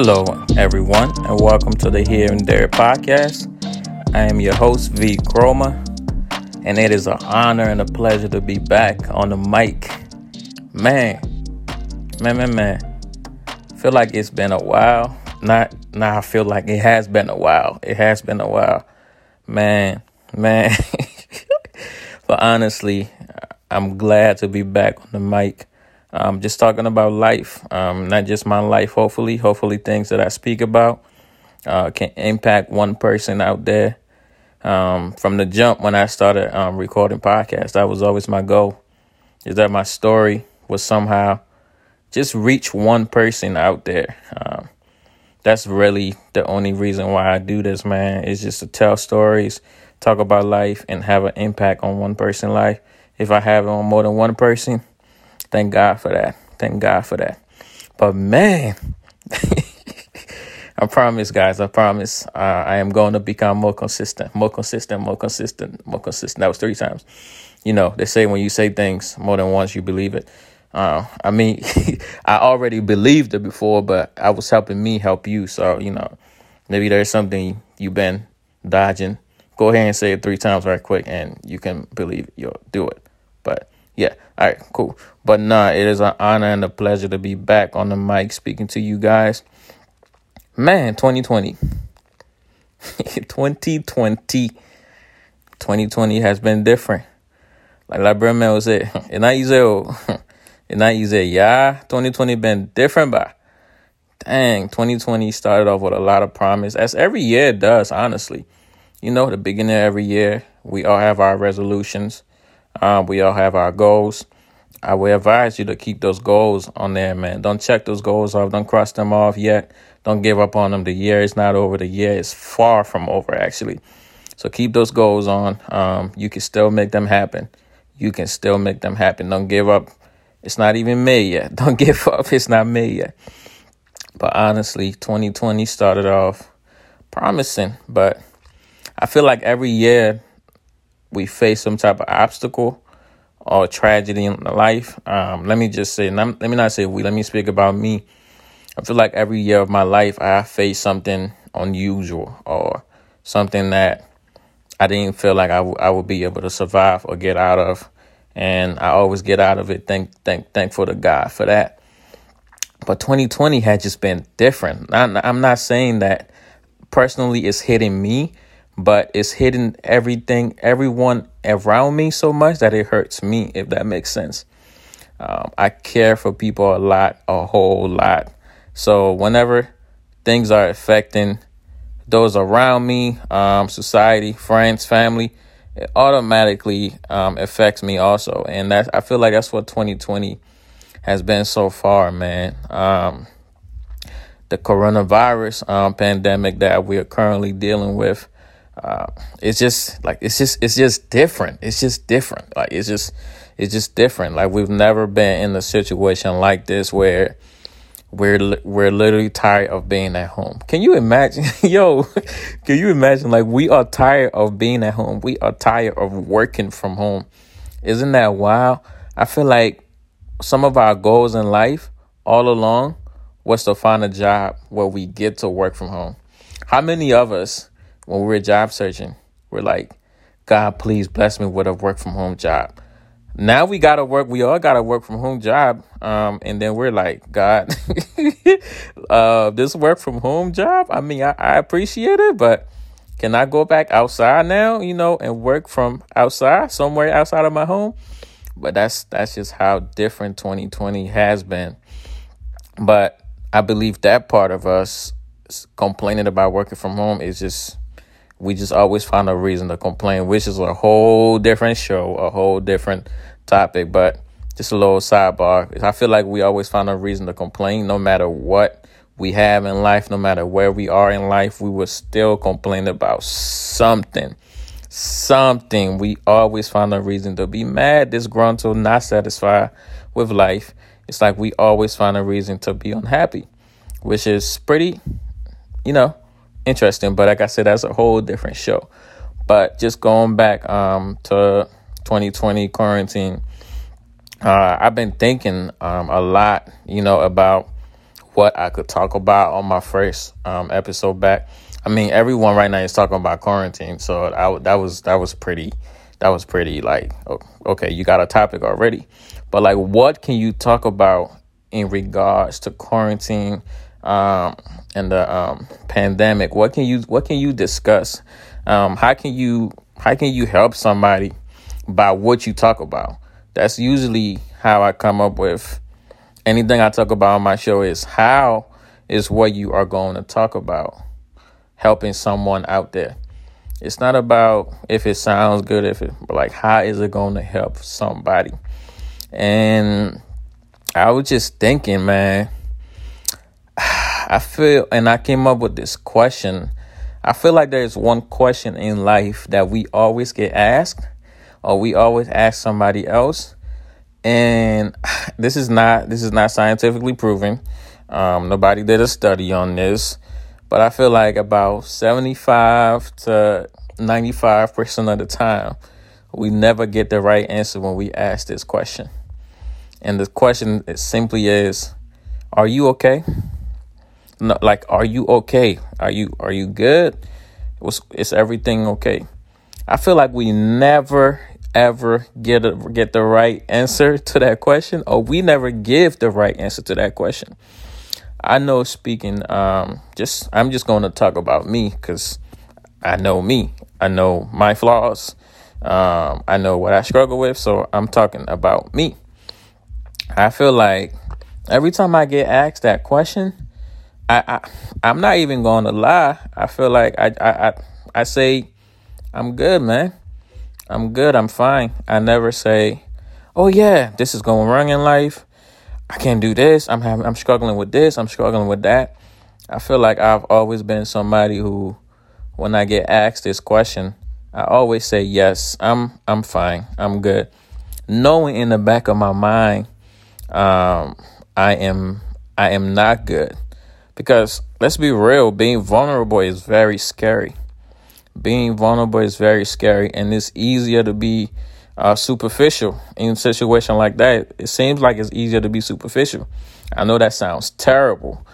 Hello, everyone, and welcome to the Here and There podcast. I am your host, V. Chroma, and it is an honor and a pleasure to be back on the mic. Man, man, man, man. feel like it's been a while. Not, not. I feel like it has been a while. It has been a while, man, man. but honestly, I'm glad to be back on the mic um, just talking about life, um, not just my life. Hopefully, hopefully things that I speak about uh, can impact one person out there. Um, from the jump when I started um, recording podcasts, that was always my goal. Is that my story was somehow just reach one person out there. Um, that's really the only reason why I do this, man. Is just to tell stories, talk about life, and have an impact on one person's life. If I have it on more than one person, Thank God for that. Thank God for that. But man, I promise, guys, I promise uh, I am going to become more consistent, more consistent, more consistent, more consistent. That was three times. You know, they say when you say things more than once, you believe it. Uh, I mean, I already believed it before, but I was helping me help you. So, you know, maybe there's something you've been dodging. Go ahead and say it three times right quick, and you can believe you'll do it. But yeah, all right, cool. But nah, it is an honor and a pleasure to be back on the mic speaking to you guys. Man, 2020. 2020. 2020 has been different. Like Librarian was it. And I use it. And I use it. Yeah, 2020 been different, but dang, 2020 started off with a lot of promise, as every year does, honestly. You know, the beginning of every year, we all have our resolutions. Um, we all have our goals. I would advise you to keep those goals on there, man. Don't check those goals off. Don't cross them off yet. Don't give up on them. The year is not over. The year is far from over, actually. So keep those goals on. Um, you can still make them happen. You can still make them happen. Don't give up. It's not even May yet. Don't give up. It's not May yet. But honestly, 2020 started off promising, but I feel like every year we face some type of obstacle or tragedy in life. Um, let me just say, let me not say we, let me speak about me. I feel like every year of my life, I face something unusual or something that I didn't feel like I, w- I would be able to survive or get out of. And I always get out of it. Thank, thank, thankful to God for that. But 2020 had just been different. I'm not saying that personally it's hitting me, but it's hitting everything, everyone around me so much that it hurts me, if that makes sense. Um, I care for people a lot, a whole lot. So whenever things are affecting those around me, um, society, friends, family, it automatically um, affects me also. And that I feel like that's what 2020 has been so far, man. Um, the coronavirus um, pandemic that we are currently dealing with uh, it's just like it's just it's just different. It's just different. Like it's just it's just different. Like we've never been in a situation like this where we're we're literally tired of being at home. Can you imagine, yo? Can you imagine? Like we are tired of being at home. We are tired of working from home. Isn't that wild? I feel like some of our goals in life all along was to find a job where we get to work from home. How many of us when we're job searching, we're like, God, please bless me with a work from home job. Now we gotta work. We all gotta work from home job. Um, and then we're like, God, uh, this work from home job. I mean, I, I appreciate it, but can I go back outside now? You know, and work from outside, somewhere outside of my home. But that's that's just how different 2020 has been. But I believe that part of us complaining about working from home is just we just always find a reason to complain, which is a whole different show, a whole different topic. But just a little sidebar. I feel like we always find a reason to complain, no matter what we have in life, no matter where we are in life, we will still complain about something. Something. We always find a reason to be mad, disgruntled, not satisfied with life. It's like we always find a reason to be unhappy, which is pretty, you know, interesting. But like I said, that's a whole different show. But just going back um, to 2020 quarantine, uh, I've been thinking um, a lot, you know, about what I could talk about on my first um, episode back. I mean, everyone right now is talking about quarantine, so I, that was that was pretty that was pretty like okay, you got a topic already, but like, what can you talk about in regards to quarantine um, and the um, pandemic? What can you what can you discuss? Um, how can you how can you help somebody by what you talk about? That's usually how I come up with anything I talk about on my show is how is what you are going to talk about helping someone out there. It's not about if it sounds good, if it, but like how is it going to help somebody? And I was just thinking, man, I feel, and I came up with this question. I feel like there's one question in life that we always get asked, or we always ask somebody else, and this is not this is not scientifically proven. Um, nobody did a study on this, but I feel like about seventy five to ninety five percent of the time, we never get the right answer when we ask this question. And the question simply is, "Are you okay?" Like, are you okay? Are you are you good? Was is everything okay? I feel like we never ever get a, get the right answer to that question, or we never give the right answer to that question. I know speaking, um, just I'm just going to talk about me because I know me. I know my flaws. Um, I know what I struggle with, so I'm talking about me. I feel like every time I get asked that question, I, I I'm not even going to lie. I feel like I I I, I say I'm good, man. I'm good. I'm fine. I never say, "Oh yeah, this is going wrong in life. I can't do this. I'm having, I'm struggling with this. I'm struggling with that." I feel like I've always been somebody who, when I get asked this question, I always say yes. I'm I'm fine. I'm good, knowing in the back of my mind, um, I am I am not good, because let's be real. Being vulnerable is very scary being vulnerable is very scary and it's easier to be uh, superficial in a situation like that. It seems like it's easier to be superficial. I know that sounds terrible.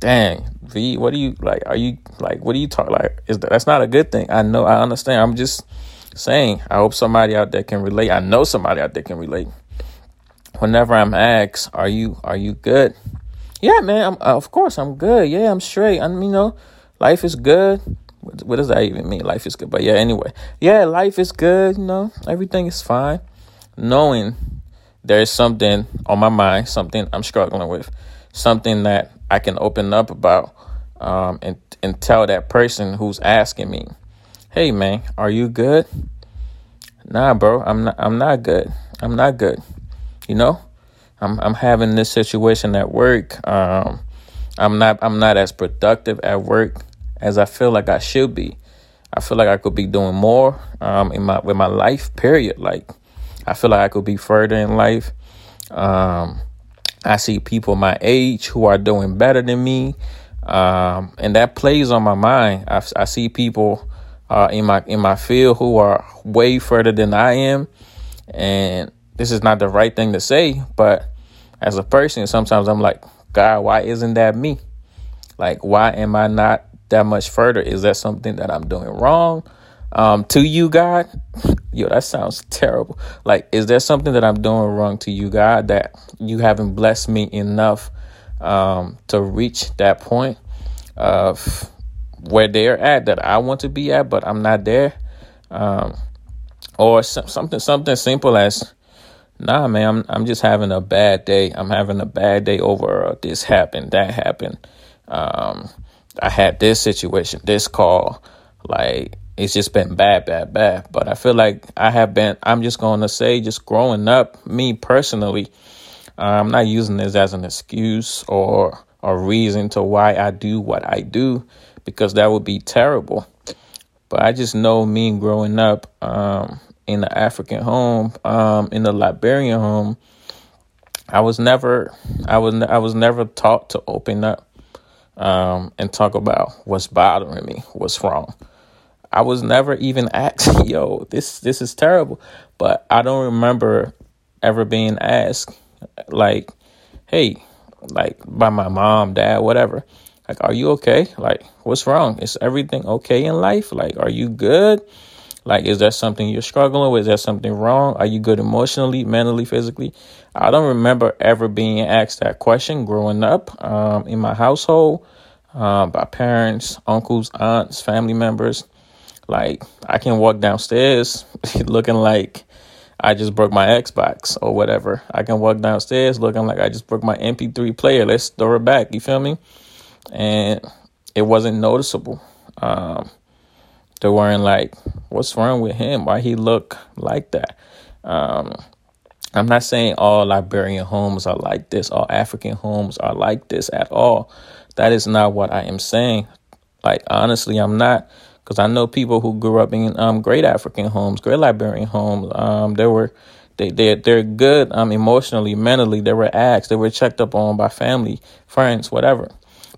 Dang, V, what do you like? Are you like, what do you talk like? Is that, that's not a good thing. I know, I understand. I'm just saying, I hope somebody out there can relate. I know somebody out there can relate. Whenever I'm asked, are you, are you good? Yeah, man, I'm, of course I'm good. Yeah, I'm straight. I mean, you know, life is good what, what does that even mean? Life is good. But yeah, anyway. Yeah, life is good, you know, everything is fine. Knowing there's something on my mind, something I'm struggling with, something that I can open up about um, and, and tell that person who's asking me, hey man, are you good? Nah, bro, I'm not I'm not good. I'm not good. You know? I'm I'm having this situation at work. Um, I'm not I'm not as productive at work as I feel like I should be. I feel like I could be doing more um, in my with my life. Period. Like I feel like I could be further in life. Um, I see people my age who are doing better than me, um, and that plays on my mind. I, I see people uh, in my in my field who are way further than I am, and this is not the right thing to say, but as a person, sometimes I'm like, God, why isn't that me? Like, why am I not that much further? Is that something that I'm doing wrong? Um, to you, God, yo, that sounds terrible. Like, is there something that I'm doing wrong to you, God, that you haven't blessed me enough um, to reach that point of where they're at that I want to be at, but I'm not there? Um, or something, something simple as, nah, man, I'm I'm just having a bad day. I'm having a bad day over uh, this happened, that happened. Um, I had this situation, this call. Like it's just been bad, bad, bad. But I feel like I have been. I'm just to say, just growing up, me personally, I'm not using this as an excuse or a reason to why I do what I do, because that would be terrible. But I just know me growing up um, in the African home, um, in the Liberian home, I was never, I was, I was never taught to open up um, and talk about what's bothering me, what's wrong. I was never even asked, yo, this this is terrible. But I don't remember ever being asked like, hey, like by my mom, dad, whatever. Like, are you okay? Like, what's wrong? Is everything okay in life? Like, are you good? Like, is there something you're struggling with? Is there something wrong? Are you good emotionally, mentally, physically? I don't remember ever being asked that question growing up um, in my household uh, by parents, uncles, aunts, family members. Like, I can walk downstairs looking like I just broke my Xbox or whatever. I can walk downstairs looking like I just broke my MP3 player. Let's throw it back. You feel me? And it wasn't noticeable. Um, they weren't like, what's wrong with him? Why he look like that? Um, I'm not saying all Liberian homes are like this, all African homes are like this at all. That is not what I am saying. Like honestly, I'm not because I know people who grew up in um, great African homes, great Liberian homes. Um, they were they they they're good um emotionally, mentally. They were asked, they were checked up on by family, friends, whatever.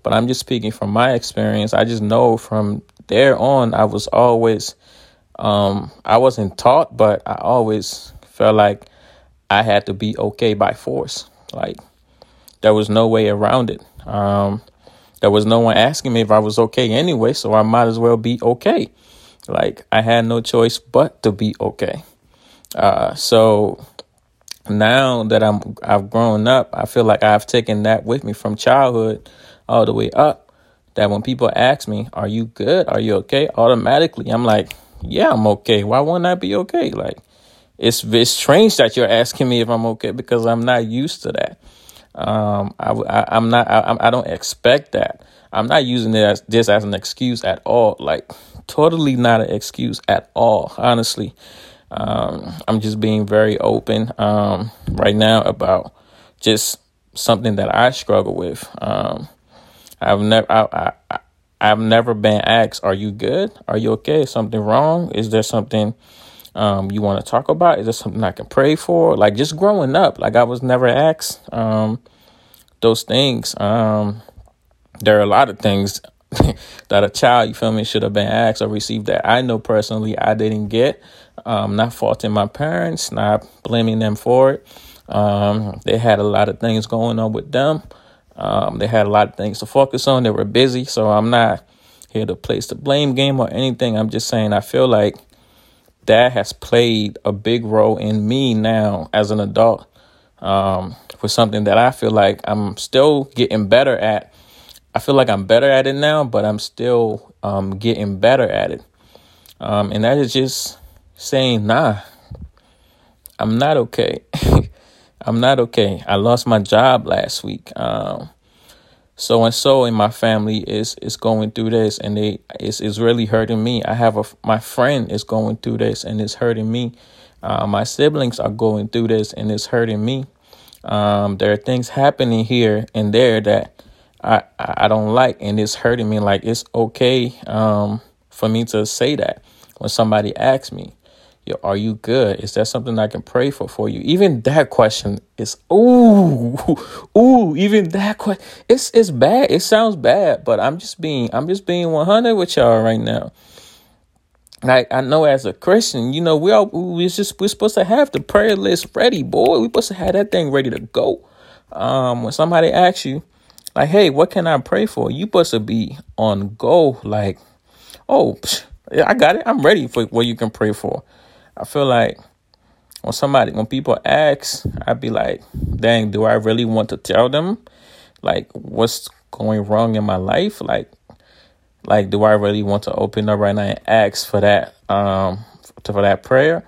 But I'm just speaking from my experience. I just know from there on, I was always, um, I wasn't taught, but I always felt like I had to be okay by force. Like there was no way around it. Um, there was no one asking me if I was okay anyway, so I might as well be okay. Like I had no choice but to be okay. Uh, so now that I'm I've grown up, I feel like I've taken that with me from childhood all the way up that when people ask me, Are you good? Are you okay? Automatically, I'm like, Yeah, I'm okay. Why wouldn't I be okay? Like, it's, it's strange that you're asking me if I'm okay because I'm not used to that. Um, I, I, am not, I, I don't expect that. I'm not using it as this as an excuse at all. Like, totally not an excuse at all, honestly. Um, I'm just being very open um, right now about just something that I struggle with. Um, I've never I, I I've never been asked, "Are you good? Are you okay? Is something wrong? Is there something um, you want to talk about? Is there something I can pray for?" Like just growing up, like I was never asked um, those things. Um, there are a lot of things that a child, you feel me, should have been asked or received that I know personally I didn't get. Um, not faulting my parents, not blaming them for it. Um, they had a lot of things going on with them. Um, they had a lot of things to focus on. They were busy, so I'm not here to place the blame game or anything. I'm just saying I feel like that has played a big role in me now as an adult um, for something that I feel like I'm still getting better at. I feel like I'm better at it now, but I'm still um, getting better at it. Um, and that is just saying, nah, I'm not okay. I'm not okay. I lost my job last week. Um, so and so in my family is is going through this, and they is is really hurting me. I have a my friend is going through this, and it's hurting me. Uh, my siblings are going through this, and it's hurting me. Um, there are things happening here and there that I I don't like, and it's hurting me. Like it's okay um, for me to say that when somebody asks me are you good? Is there something I can pray for for you? Even that question is ooh, ooh, even that question it's it's bad. It sounds bad, but I'm just being I'm just being 100 with y'all right now. Like I know as a Christian, you know, we all we just we're supposed to have the prayer list ready, boy. We're supposed to have that thing ready to go. Um, when somebody asks you, like, hey, what can I pray for? You supposed to be on go, like, oh, yeah, I got it. I'm ready for what you can pray for. I feel like when somebody, when people ask, I'd be like, dang, do I really want to tell them like what's going wrong in my life? Like, like, do I really want to open up right now and ask for that, um, for that prayer?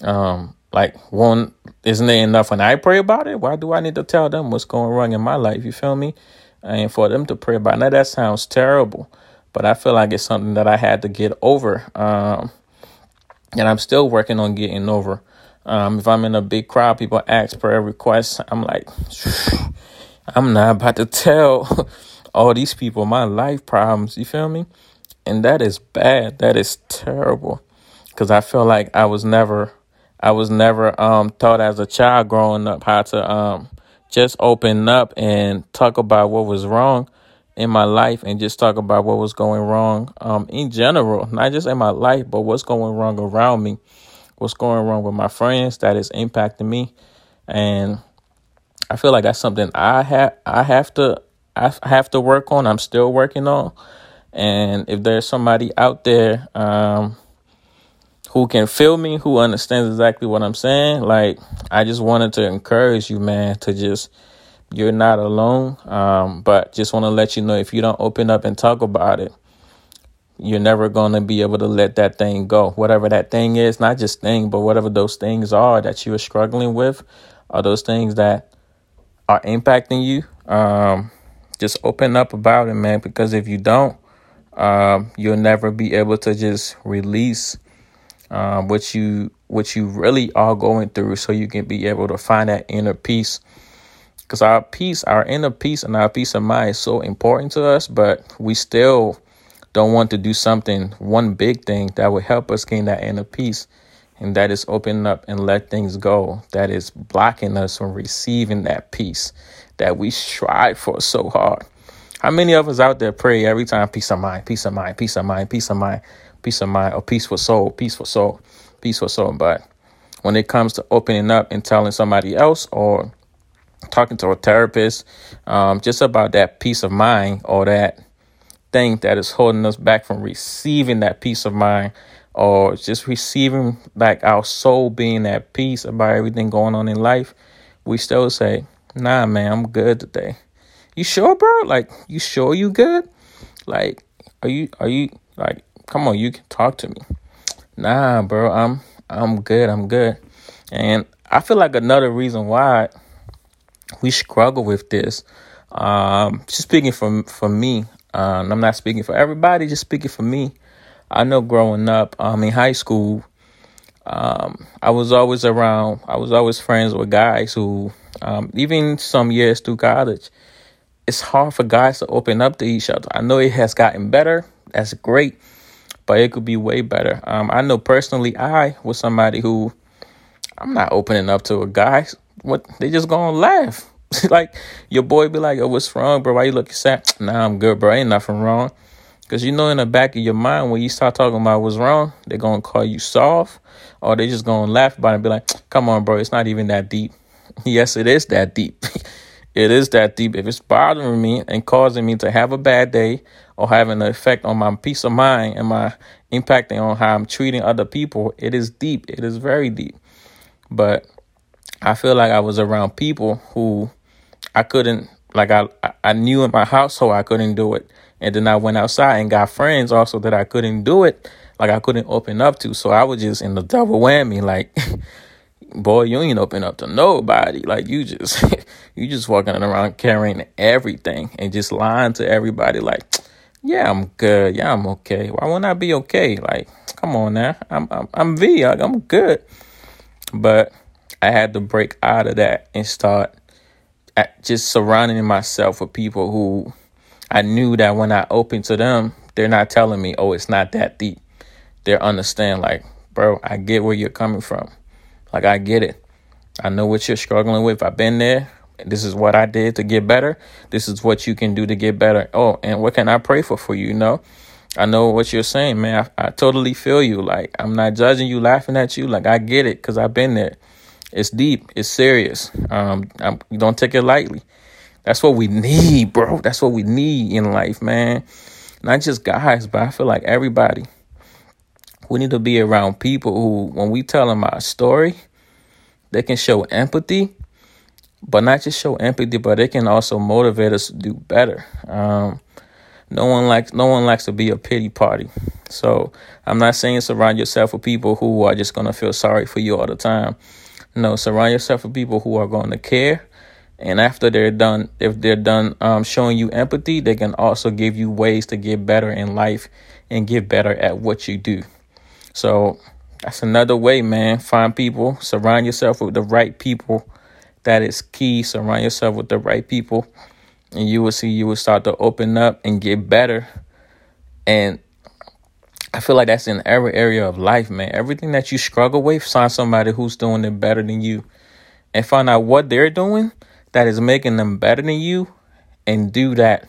Um, like one, isn't it enough when I pray about it? Why do I need to tell them what's going wrong in my life? You feel me? And for them to pray about it. Now that sounds terrible, but I feel like it's something that I had to get over. Um, and I'm still working on getting over. Um, if I'm in a big crowd, people ask prayer requests. I'm like, I'm not about to tell all these people my life problems. You feel me? And that is bad. That is terrible. Cause I feel like I was never, I was never um taught as a child growing up how to um just open up and talk about what was wrong in my life and just talk about what was going wrong um, in general, not just in my life, but what's going wrong around me, what's going wrong with my friends that is impacting me. And I feel like that's something I have I have to I have to work on. I'm still working on. And if there's somebody out there um, who can feel me, who understands exactly what I'm saying, like I just wanted to encourage you, man, to just you're not alone. Um, but just want to let you know if you don't open up and talk about it, you're never going to be able to let that thing go. Whatever that thing is, not just thing, but whatever those things are that you are struggling with, are those things that are impacting you. Um, just open up about it, man, because if you don't, um, you'll never be able to just release um, what you what you really are going through, so you can be able to find that inner peace. Because our peace, our inner peace, and our peace of mind is so important to us, but we still don't want to do something, one big thing that would help us gain that inner peace, and that is open up and let things go. That is blocking us from receiving that peace that we strive for so hard. How many of us out there pray every time peace of mind, peace of mind, peace of mind, peace of mind, peace of mind, or peaceful soul, peaceful soul, peaceful soul. But when it comes to opening up and telling somebody else or talking to a therapist, um, just about that peace of mind or that thing that is holding us back from receiving that peace of mind or just receiving like our soul being at peace about everything going on in life, we still say, nah, man, I'm good today. You sure, bro? Like, you sure you good? Like, are you are you like come on, you can talk to me. Nah, bro, I'm I'm good, I'm good. And I feel like another reason why we struggle with this, um, just speaking from for me, um, I'm not speaking for everybody, just speaking for me. I know growing up, um, in high school, um, I was always around. I was always friends with guys who, um, even some years through college, it's hard for guys to open up to each other. I know it has gotten better. That's great, but it could be way better. Um, I know personally, I was somebody who I'm not opening up to a guy. What they just gonna laugh. like your boy be like, "Oh, what's wrong, bro? Why you looking sad?" Nah, I'm good, bro. Ain't nothing wrong. Cause you know, in the back of your mind, when you start talking about what's wrong, they're gonna call you soft, or they just gonna laugh about it and be like, "Come on, bro, it's not even that deep." yes, it is that deep. it is that deep. If it's bothering me and causing me to have a bad day or having an effect on my peace of mind and my impacting on how I'm treating other people, it is deep. It is very deep. But I feel like I was around people who I couldn't like I I knew in my household I couldn't do it. And then I went outside and got friends also that I couldn't do it. Like I couldn't open up to. So I was just in the double whammy, like boy, you ain't open up to nobody. Like you just you just walking around carrying everything and just lying to everybody like, yeah, I'm good. Yeah, I'm okay. Why wouldn't I be okay? Like, come on now. I'm I'm, I'm V. I'm good. But I had to break out of that and start just surrounding myself with people who I knew that when I opened to them, they're not telling me, "Oh, it's not that deep." They understand like, "Bro, I get where you're coming from." Like I get it. I know what you're struggling with. I've been there. This is what I did to get better. This is what you can do to get better. Oh, and what can I pray for for you? You know, I know what you're saying, man. I, I totally feel you. Like I'm not judging you, laughing at you. Like I get it because I've been there. It's deep. It's serious. Um, I'm, don't take it lightly. That's what we need, bro. That's what we need in life, man. Not just guys, but I feel like everybody. We need to be around people who, when we tell them our story, they can show empathy, but not just show empathy, but they can also motivate us to do better. Um, no one likes no one likes to be a pity party. So I'm not saying surround yourself with people who are just gonna feel sorry for you all the time. No, surround yourself with people who are going to care. And after they're done, if they're done um, showing you empathy, they can also give you ways to get better in life and get better at what you do. So that's another way, man. Find people, surround yourself with the right people. That is key. Surround yourself with the right people, and you will see you will start to open up and get better. And I feel like that's in every area of life, man. Everything that you struggle with, find somebody who's doing it better than you, and find out what they're doing that is making them better than you, and do that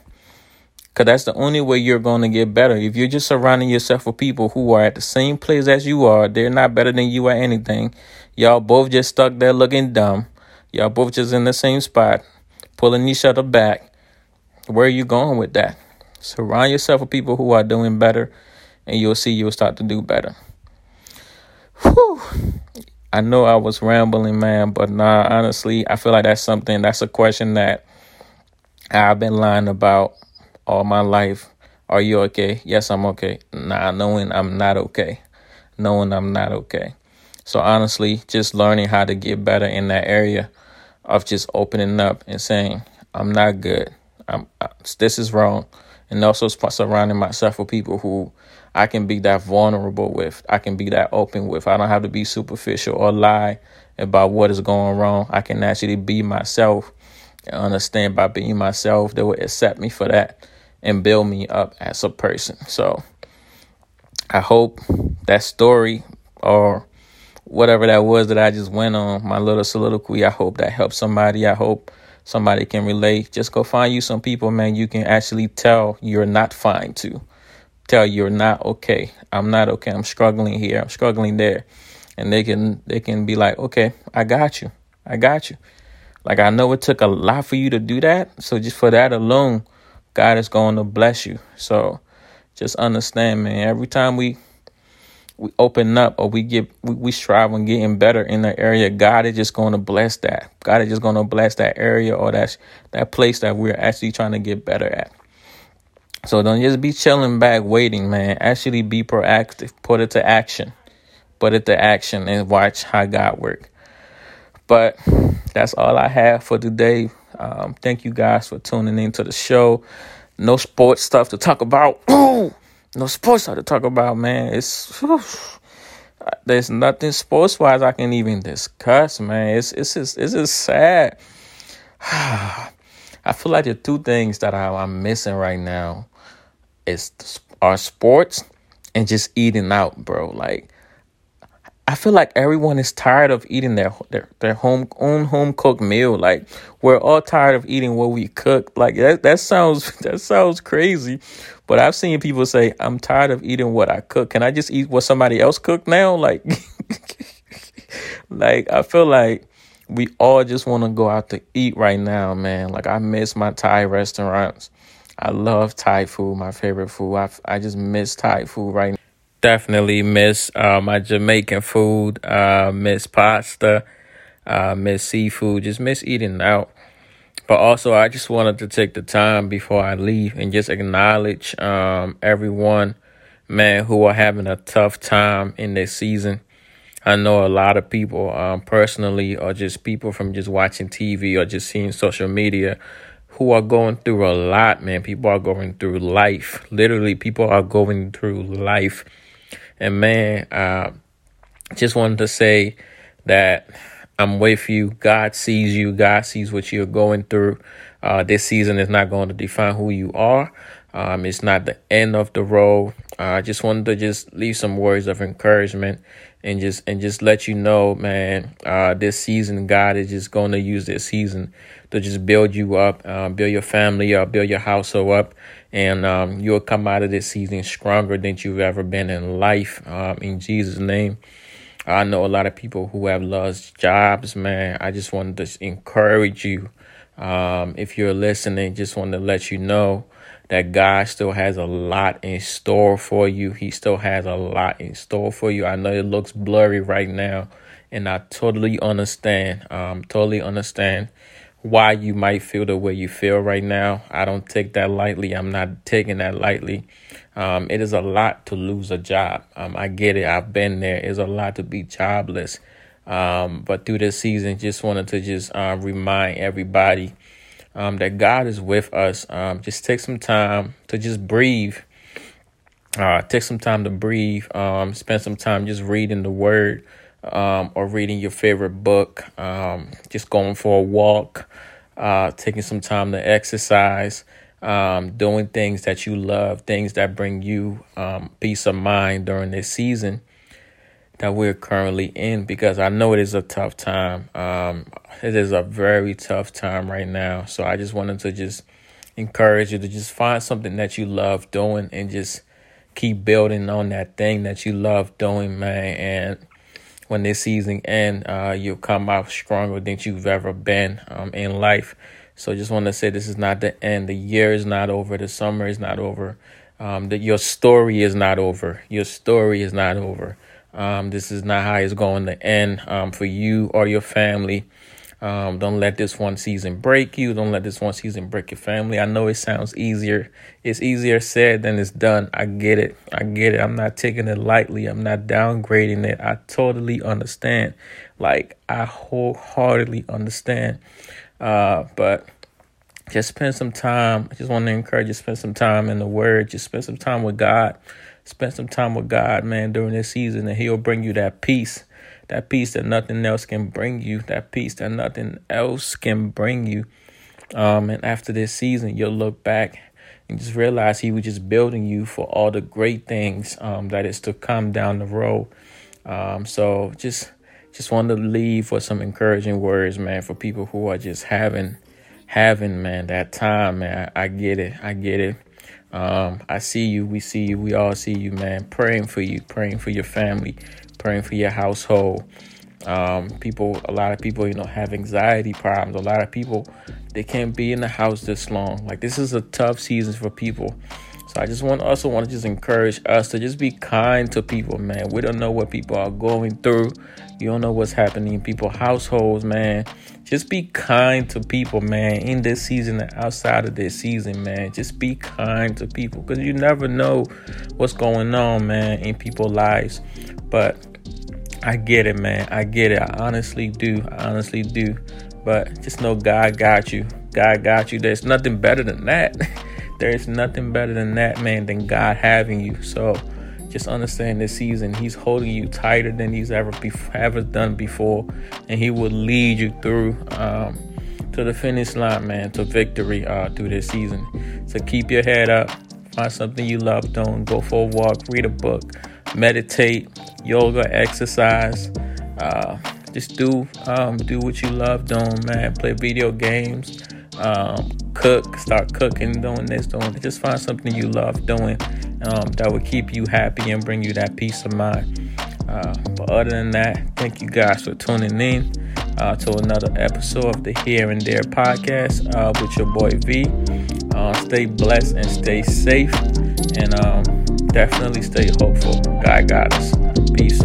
because that's the only way you're going to get better. If you're just surrounding yourself with people who are at the same place as you are, they're not better than you at anything. Y'all both just stuck there looking dumb. Y'all both just in the same spot, pulling each other back. Where are you going with that? Surround yourself with people who are doing better, and you'll see you'll start to do better. Whew. I know I was rambling, man, but nah, honestly, I feel like that's something, that's a question that I've been lying about all my life. Are you okay? Yes, I'm okay. Nah, knowing I'm not okay. Knowing I'm not okay. So honestly, just learning how to get better in that area of just opening up and saying, I'm not good. I'm I, this is wrong. And also surrounding myself with people who I can be that vulnerable with. I can be that open with. I don't have to be superficial or lie about what is going wrong. I can actually be myself and understand by being myself, they will accept me for that and build me up as a person. So I hope that story or whatever that was that I just went on, my little soliloquy, I hope that helped somebody. I hope somebody can relate. Just go find you some people, man, you can actually tell you're not fine to. Tell you're not okay. I'm not okay. I'm struggling here. I'm struggling there. And they can they can be like, "Okay, I got you. I got you." Like I know it took a lot for you to do that. So just for that alone, God is going to bless you. So just understand, man, every time we we open up or we get we, we strive on getting better in the area, God is just going to bless that. God is just going to bless that area or that that place that we're actually trying to get better at. So don't just be chilling back waiting, man. Actually be proactive. Put it to action. Put it to action and watch how God work. But that's all I have for today. Um, thank you guys for tuning in to the show. No sports stuff to talk about. No sports to talk about, man. It's whew, there's nothing sports wise I can even discuss, man. It's it's just it's just sad. I feel like the two things that I, I'm missing right now is our sports and just eating out, bro. Like I feel like everyone is tired of eating their their, their home own home cooked meal. Like we're all tired of eating what we cook. Like that that sounds that sounds crazy, but I've seen people say, "I'm tired of eating what I cook. Can I just eat what somebody else cooked now?" Like, like I feel like we all just want to go out to eat right now, man. Like I miss my Thai restaurants. I love Thai food, my favorite food. I I just miss Thai food right now definitely miss uh, my Jamaican food, uh, miss pasta, uh, miss seafood, just miss eating out. But also, I just wanted to take the time before I leave and just acknowledge um, everyone, man, who are having a tough time in this season. I know a lot of people um, personally, or just people from just watching TV or just seeing social media, who are going through a lot, man. People are going through life. Literally, people are going through life and man, uh, just wanted to say that I'm with you. God sees you. God sees what you're going through. Uh, this season is not going to define who you are. Um, it's not the end of the road. Uh, I just wanted to just leave some words of encouragement and just and just let you know, man. Uh, this season, God is just going to use this season to just build you up, uh, build your family up, build your household up, and um, you'll come out of this season stronger than you've ever been in life. Um, in Jesus' name. I know a lot of people who have lost jobs, man. I just wanted to encourage you. Um, if you're listening, just want to let you know that God still has a lot in store for you. He still has a lot in store for you. I know it looks blurry right now, and I totally understand. Um, totally understand why you might feel the way you feel right now. I don't take that lightly. I'm not taking that lightly. Um, it is a lot to lose a job. Um, I get it. I've been there. It's a lot to be jobless. Um, but through this season, just wanted to just um, remind everybody um, that God is with us. Um, just take some time to just breathe. Uh, take some time to breathe. Spend some time just reading the Word um, or reading your favorite book. Um, just going for a walk. Uh, taking some time to exercise. Um, doing things that you love, things that bring you um, peace of mind during this season that we're currently in because I know it is a tough time. Um, it is a very tough time right now. So I just wanted to just encourage you to just find something that you love doing and just keep building on that thing that you love doing, man. And when this season end, uh, you'll come out stronger than you've ever been um, in life. So just want to say this is not the end. The year is not over. The summer is not over. Um, that your story is not over. Your story is not over. Um, this is not how it's going to end um, for you or your family. Um, don't let this one season break you. Don't let this one season break your family. I know it sounds easier. It's easier said than it's done. I get it. I get it. I'm not taking it lightly. I'm not downgrading it. I totally understand. Like, I wholeheartedly understand. Uh, but just spend some time. I just want to encourage you spend some time in the Word. Just spend some time with God. Spend some time with God, man, during this season, and He'll bring you that peace. That peace that nothing else can bring you. That peace that nothing else can bring you. Um, and after this season, you'll look back and just realize He was just building you for all the great things um, that is to come down the road. Um, so just just wanted to leave for some encouraging words, man, for people who are just having having, man, that time, man. I, I get it. I get it. Um, I see you. We see you. We all see you, man. Praying for you, praying for your family, praying for your household. Um, people, a lot of people, you know, have anxiety problems. A lot of people, they can't be in the house this long. Like this is a tough season for people. So I just want also want to just encourage us to just be kind to people, man. We don't know what people are going through. You don't know what's happening in people's households, man. Just be kind to people, man. In this season and outside of this season, man. Just be kind to people because you never know what's going on, man, in people's lives. But I get it, man. I get it. I honestly do. I honestly do. But just know God got you. God got you. There's nothing better than that. There is nothing better than that, man, than God having you. So just understand this season, He's holding you tighter than He's ever be- ever done before, and He will lead you through um, to the finish line, man, to victory uh, through this season. So keep your head up, find something you love doing, go for a walk, read a book, meditate, yoga, exercise. Uh, just do um, do what you love doing, man. Play video games. Um, cook, start cooking, doing this, doing Just find something you love doing um, that will keep you happy and bring you that peace of mind. Uh, but other than that, thank you guys for tuning in uh, to another episode of the Here and There podcast uh, with your boy V. Uh, stay blessed and stay safe, and um, definitely stay hopeful. God got us. Peace.